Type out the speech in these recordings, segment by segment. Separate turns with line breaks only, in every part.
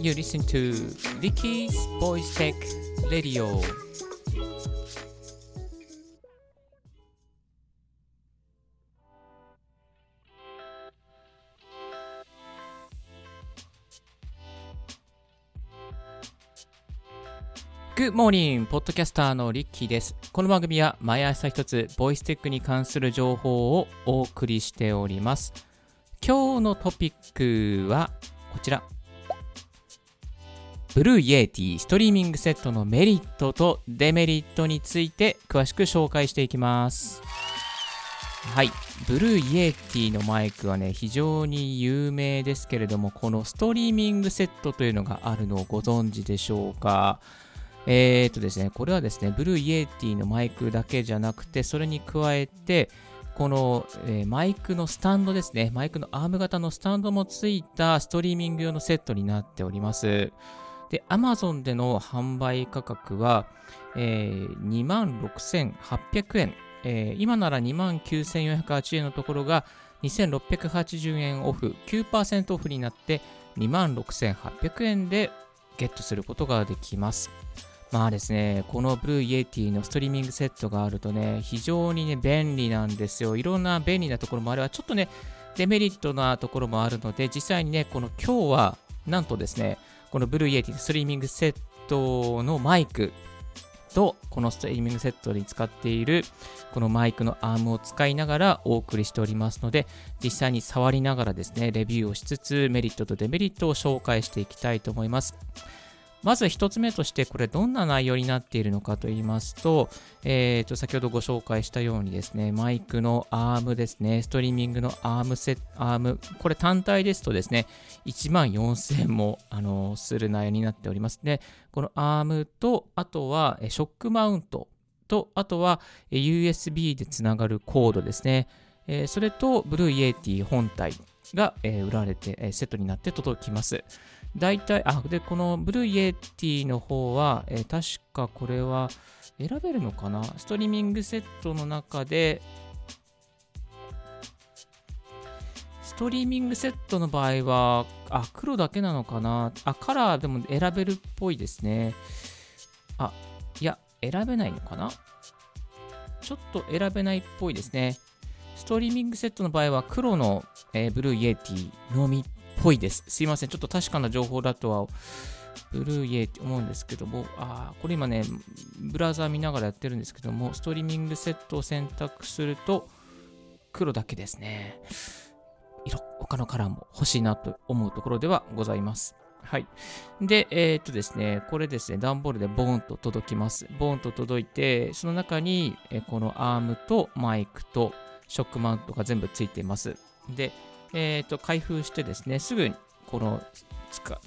You listen to Ricky's Voice Tech Radio. グッモーニンポッドキャスターのリッキーです。この番組は毎朝一つボイステックに関する情報をお送りしております。今日のトピックはこちら。 Blue Yeti ストリーミングセットのメリットとデメリットについて詳しく紹介していきます。はい。 Blue Yeti のマイクはね、非常に有名ですけれども、このストリーミングセットというのがあるのをご存知でしょうか？えー、っとですね、これはですね、 Blue Yeti のマイクだけじゃなくて、それに加えて、この、えー、マイクのスタンドですね、マイクのアーム型のスタンドもついたストリーミング用のセットになっております。で、Amazon での販売価格は、えー、26,800円、えー、今なら29,480円のところが2,680円オフ、9%オフになって26,800円でゲットすることができます。まあですね、この Blue Yeti のストリーミングセットがあるとね、非常にね、便利なんですよ。いろんな便利なところもあれば、ちょっとね、デメリットなところもあるので、実際にね、この今日は、なんとですね、この Blue Yeti ストリーミングセットのマイクと、このストリーミングセットに使っているこのマイクのアームを使いながらお送りしておりますので、実際に触りながらですね、レビューをしつつ、メリットとデメリットを紹介していきたいと思います。まず1つ目として、これどんな内容になっているのかと言いますと、えー、と先ほどご紹介したようにですね、マイクのアームですね、ストリーミングのアームセアーム、これ単体ですとですね、1万4000も、あのする内容になっておりますね。このアームと、あとはショックマウントと、あとは USB でつながるコードですね。えそれと、 Blue Yeti 本体が、え売られて、セットになって届きます。大体、あ、で、この Blue Yeti の方は、えー、確かこれは選べるのかな？ストリーミングセットの中で、ストリーミングセットの場合は、あ、黒だけなのかな？あ、カラーでも選べるっぽいですね。あ、いや、選べないのかな？ちょっと選べないっぽいですね。ストリーミングセットの場合は黒の、えー、 Blue Yeti のみぽいです。すいません。ちょっと確かな情報だとは、ブルーイエーって思うんですけども、あこれ今ね、ブラウザー見ながらやってるんですけども、ストリーミングセットを選択すると、黒だけですね。色、他のカラーも欲しいなと思うところではございます。はい。で、えー、っとですね、これですね、段ボールでボーンと届きます。ボーンと届いて、その中に、えこのアームとマイクとショックマウントが全部ついています。で、えーと、開封してですね、すぐこの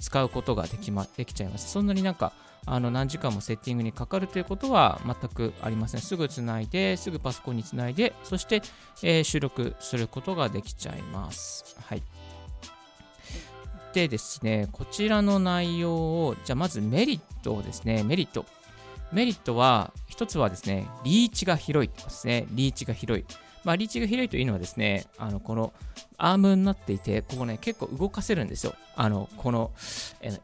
使うことができ,、ま、できちゃいます。そんなになんかあの何時間もセッティングにかかるということは全くありません。すぐつないで、すぐパソコンにつないで、そして、えー、収録することができちゃいます。はい。でですね、こちらの内容を、じゃあまずメリットをですね、メリット。メリットは、一つはですね、リーチが広いですね。リーチが広い。まあ、リーチが広いというのはですね、あのこのアームになっていて、ここね、結構動かせるんですよ。あの、この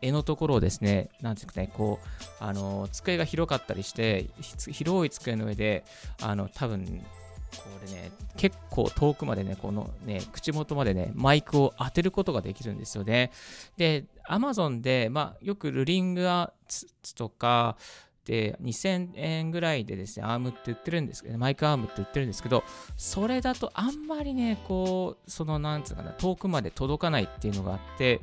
絵のところをですね、なんていうかね、こう、あの、机が広かったりして、広い机の上で、あの、多分、これね、結構遠くまでね、このね、口元までね、マイクを当てることができるんですよね。で、Amazon で、まあ、よくルリングアーツとか、で2000円ぐらいでですね、アームって売ってるんですけど、マイクアームって売ってるんですけど、それだとあんまりね、こう、その、なんつうかな、遠くまで届かないっていうのがあって、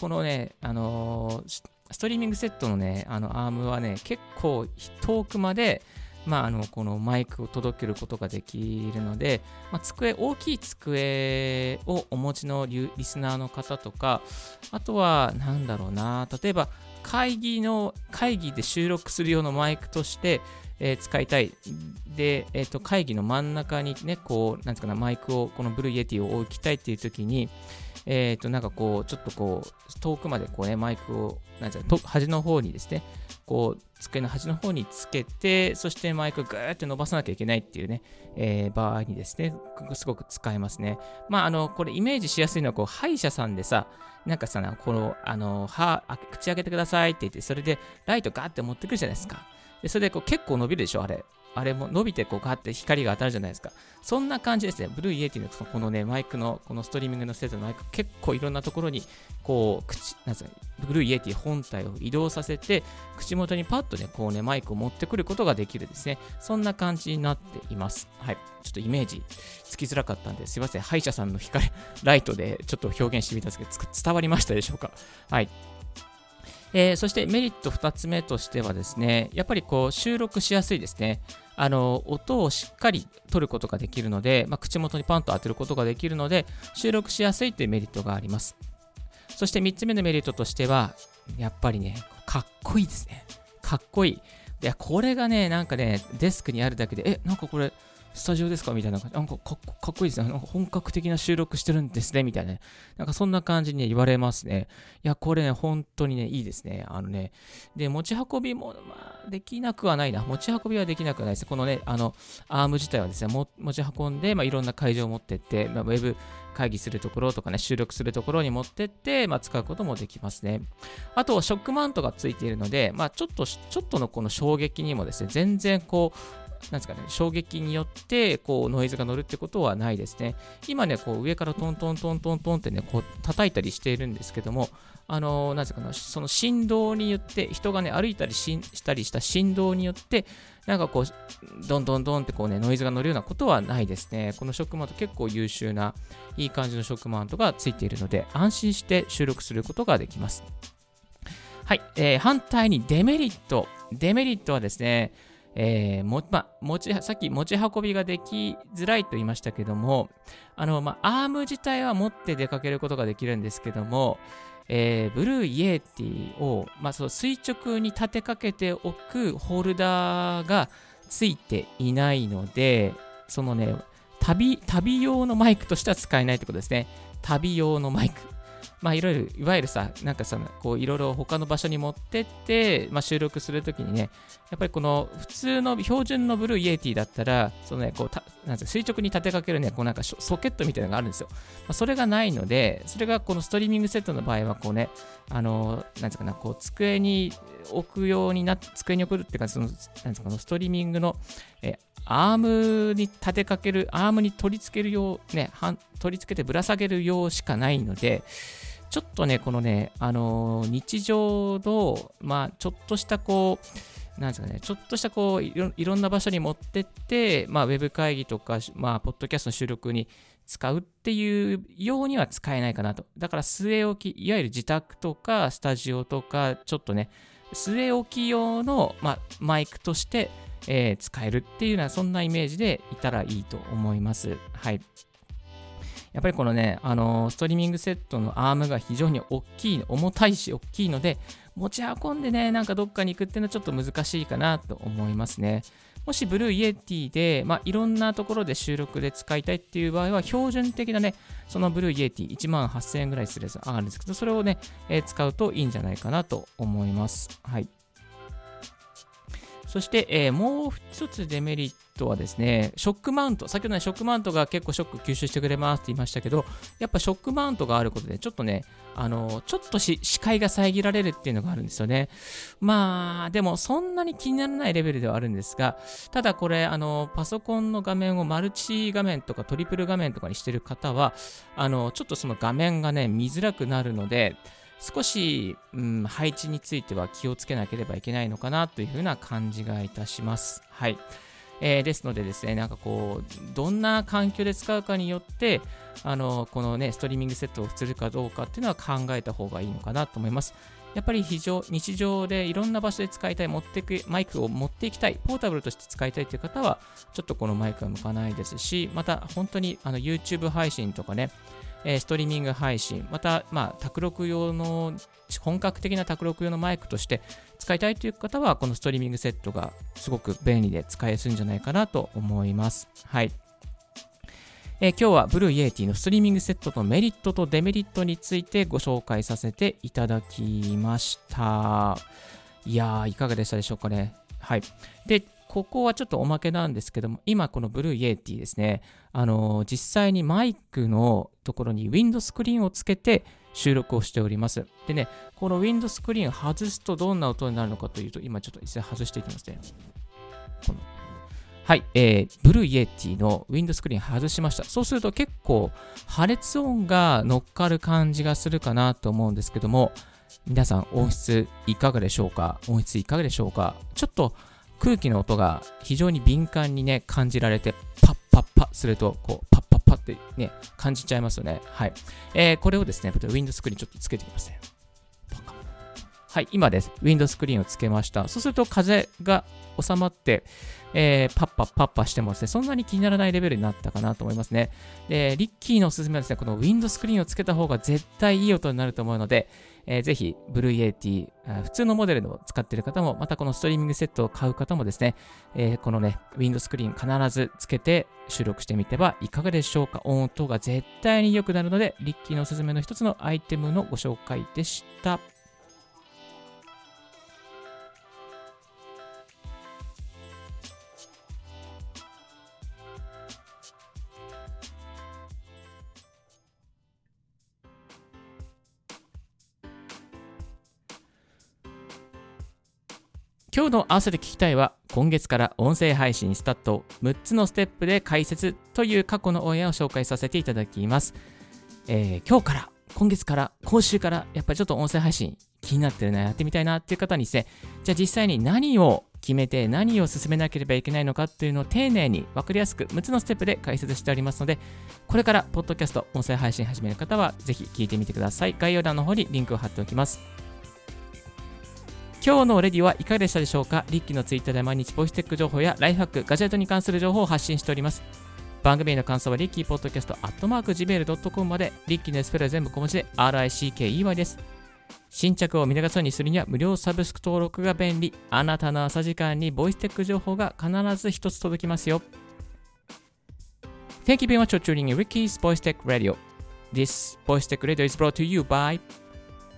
このね、あのー、ストリーミングセットのね、あのアームはね、結構遠くまで、まあ、あのこのマイクを届けることができるので、まあ、机大きい机をお持ちのリスナーの方とかあとはなんだろうな例えば会議の、会議で収録する用のマイクとして、えー、使いたい。で、えーと、会議の真ん中にね、こう、なんつうかな、マイクを、この Blue Yeti を置きたいっていう時に、えっ、ー、と、なんかこう、ちょっとこう、遠くまでこうね、マイクを、なんつうか、端の方にですね、こう、机の端の方につけて、そしてマイクをぐーって伸ばさなきゃいけないっていうね、えー、場合にですね、すごく使えますね。まあ、あの、これイメージしやすいのは、こう、歯医者さんでさ、なんかさ、この、あの、歯、口開けてくださいって言って、それでライトガーって持ってくるじゃないですか。でそれでこう結構伸びるでしょ、あれ。あれも伸びてこうガーって光が当たるじゃないですか。そんな感じですね。 Blue Yeti のこのね、マイクの、このストリーミングのセットのマイク、結構いろんなところに、こう、口、なんですか、 Blue Yeti 本体を移動させて、口元にパッとね、こうね、マイクを持ってくることができるですね。そんな感じになっています。はい。ちょっとイメージつきづらかったんですいません。歯医者さんの光、ライトでちょっと表現してみたんですけど、伝わりましたでしょうか？はい。えー、そしてメリット2つ目としてはですね、やっぱりこう収録しやすいですね。あの音をしっかり取ることができるので、まあ、口元にパンと当てることができるので、収録しやすいというメリットがあります。そして3つ目のメリットとしては、やっぱりね、かっこいいですね。かっこいい。いや、これがね、なんかね、デスクにあるだけで、え、なんかこれ、スタジオですか？みたいな感じ。なんかかっこいいですね。なんか本格的な収録してるんですね。みたいな、なんかそんな感じに言われますね。いや、これね、本当にね、いいですね。あのね。で、持ち運びも、まあ、できなくはないな。持ち運びはできなくはないです。このね、あの、アーム自体はですね、持ち運んで、まあ、いろんな会場を持ってって、まあ、ウェブ会議するところとかね、収録するところに持ってって、まあ、使うこともできますね。あと、ショックマウントがついているので、まあ、ちょっと、ちょっとのこの衝撃にもですね、全然こう、なんですかね、衝撃によってこうノイズが乗るってことはないですね。今ね、こう上からトントントントントンってね、こう叩いたりしているんですけども、あのー、なんですかね、その振動によって、人がね、歩いたりしたりした振動によって、なんかこう、どんどんどんってこうね、ノイズが乗るようなことはないですね。このショックマウント結構優秀な、いい感じのショックマウントがついているので、安心して収録することができます。はい、えー、反対にデメリット。デメリットはですね、えー、もま持ちさっき持ち運びができづらいと言いましたけども、あの、まアーム自体は持って出かけることができるんですけども、えー、 Blue Yeti を、ま、そ垂直に立てかけておくホルダーがついていないので、そのね、旅、旅用のマイクとしては使えないってことですね。旅用のマイク。まあいろいろ、いわゆるさ、なんかさ、こういろいろ他の場所に持ってって、まあ、収録するときにね、やっぱりこの普通の標準の Blue Yeti だったら、そのね、こうたなん垂直に立てかけるね、こうなんかソケットみたいなのがあるんですよ。まあ、それがないので、それがこのストリーミングセットの場合は、こうね、あの、なんつうかな、こう机に置くようになって、机に置くっていうか、その、なんつうかな、ストリーミングの、えアームに立てかける、アームに取り付けるよう、ね、取り付けてぶら下げるようしかないので、ちょっとね、このね、あのー、日常の、まあ、ちょっとしたこう、なんですかね、ちょっとしたこういろ、んな場所に持ってって、まあ、ウェブ会議とか、まあ、ポッドキャストの収録に使うっていうようには使えないかなと。だから、据え置き、いわゆる自宅とか、スタジオとか、ちょっとね、据え置き用の、まあ、マイクとして、えー、使えるっていうような、そんなイメージでいたらいいと思います。はい。やっぱりこのね、あのー、ストリーミングセットのアームが非常に大きい、重たいし大きいので、持ち運んでね、なんかどっかに行くっていうのはちょっと難しいかなと思いますね。もし Blue Yeti で、まあ、いろんなところで収録で使いたいっていう場合は、標準的なね、その Blue Yeti 1万8000円ぐらいするやつあるんですけど、それをね、えー、使うといいんじゃないかなと思います。はい。そして、えー、もう一つデメリットはですね、ショックマウント。先ほどね、ショックマウントが結構ショック吸収してくれますって言いましたけど、やっぱショックマウントがあることで、ちょっとね、あの、ちょっと視界が遮られるっていうのがあるんですよね。まあ、でもそんなに気にならないレベルではあるんですが、ただこれ、あの、パソコンの画面をマルチ画面とかトリプル画面とかにしてる方は、あの、ちょっとその画面がね、見づらくなるので、少し、うん、配置については気をつけなければいけないのかなというふうな感じがいたします。はい。えー、ですのでですね、なんかこう、どんな環境で使うかによって、あの、このね、ストリーミングセットをするかどうかっていうのは考えた方がいいのかなと思います。やっぱり非常、日常でいろんな場所で使いたい、持ってく、マイクを持っていきたい、ポータブルとして使いたいという方は、ちょっとこのマイクは向かないですし、また本当にあの YouTube 配信とかね、えストリーミング配信、また、まあ、卓録用の、本格的な卓録用のマイクとして使いたいという方は、このストリーミングセットがすごく便利で使いやすいんじゃないかなと思います。はい。えー、今日は Blue Yeti のストリーミングセットのメリットとデメリットについてご紹介させていただきました。いやー、いかがでしたでしょうかね。はい。で、ここはちょっとおまけなんですけども、今この Blue Yeti ですね、あのー、実際にマイクのところにウィンドスクリーンをつけて収録をしております。でね、このウィンドスクリーン外すとどんな音になるのかというと、今ちょっと一斉外していきますね。このはい、えー、 Blue Yeti のウィンドスクリーン外しました。そうすると結構破裂音が乗っかる感じがするかなと思うんですけども、皆さん音質いかがでしょうか？音質いかがでしょうか？ちょっと空気の音が非常に敏感にね、感じられて、パッパッパすると、こう、パッパッパってね、感じちゃいますよね。はい。えー、これをですね、ウィンドスクリーンちょっとつけてきますね。はい、今です。ウィンドスクリーンをつけました。そうすると風が収まって、えー、パッパッパッパしてもですね、そんなに気にならないレベルになったかなと思いますね。で、リッキーのおすすめはですね、このウィンドスクリーンをつけた方が絶対いい音になると思うので、えー、ぜひ、ブルー AT、普通のモデルを使っている方も、またこのストリーミングセットを買う方もですね、えー、このね、ウィンドスクリーン必ずつけて収録してみてはいかがでしょうか？音が絶対に良くなるので、リッキーのおすすめの一つのアイテムのご紹介でした。今日の合わせて聞きたいは今月から音声配信スタート6つのステップで解説という過去のオンエアを紹介させていただきます、えー、今日から今月から今週からやっぱりちょっと音声配信気になってるなやってみたいなっていう方にですねじゃあ実際に何を決めて何を進めなければいけないのかっていうのを丁寧に分かりやすく6つのステップで解説しておりますのでこれからポッドキャスト音声配信始める方はぜひ聞いてみてください。概要欄の方にリンクを貼っておきます。今日のレディオはいかがでしたでしょうか？リッキーのツイッターで毎日ボイステック情報やライフハック、ガジェットに関する情報を発信しております。番組への感想はリッキーポッドキャストアットマーク Gmail.com まで、リッキーのスペルは全部小文字で RICKEY です。新着を見逃さずにするには無料サブスク登録が便利。あなたの朝時間にボイステック情報が必ず一つ届きますよ。Thank you very much for tuning in Ricky's Voice Tech Radio. This Voice Tech Radio is brought to you by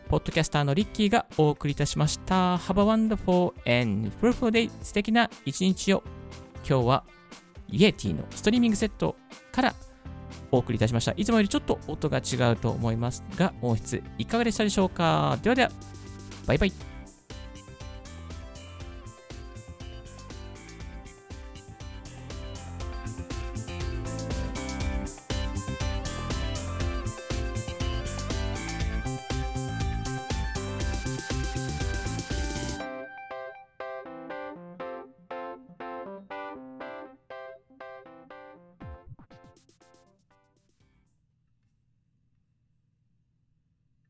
ポッドキャスターのリッキーがお送りいたしました。Have a wonderful and fruitful day 素敵な一日を今日はイエティのストリーミングセットからお送りいたしました。いつもよりちょっと音が違うと思いますが、音質いかがでしたでしょうか？ではでは、バイバイ。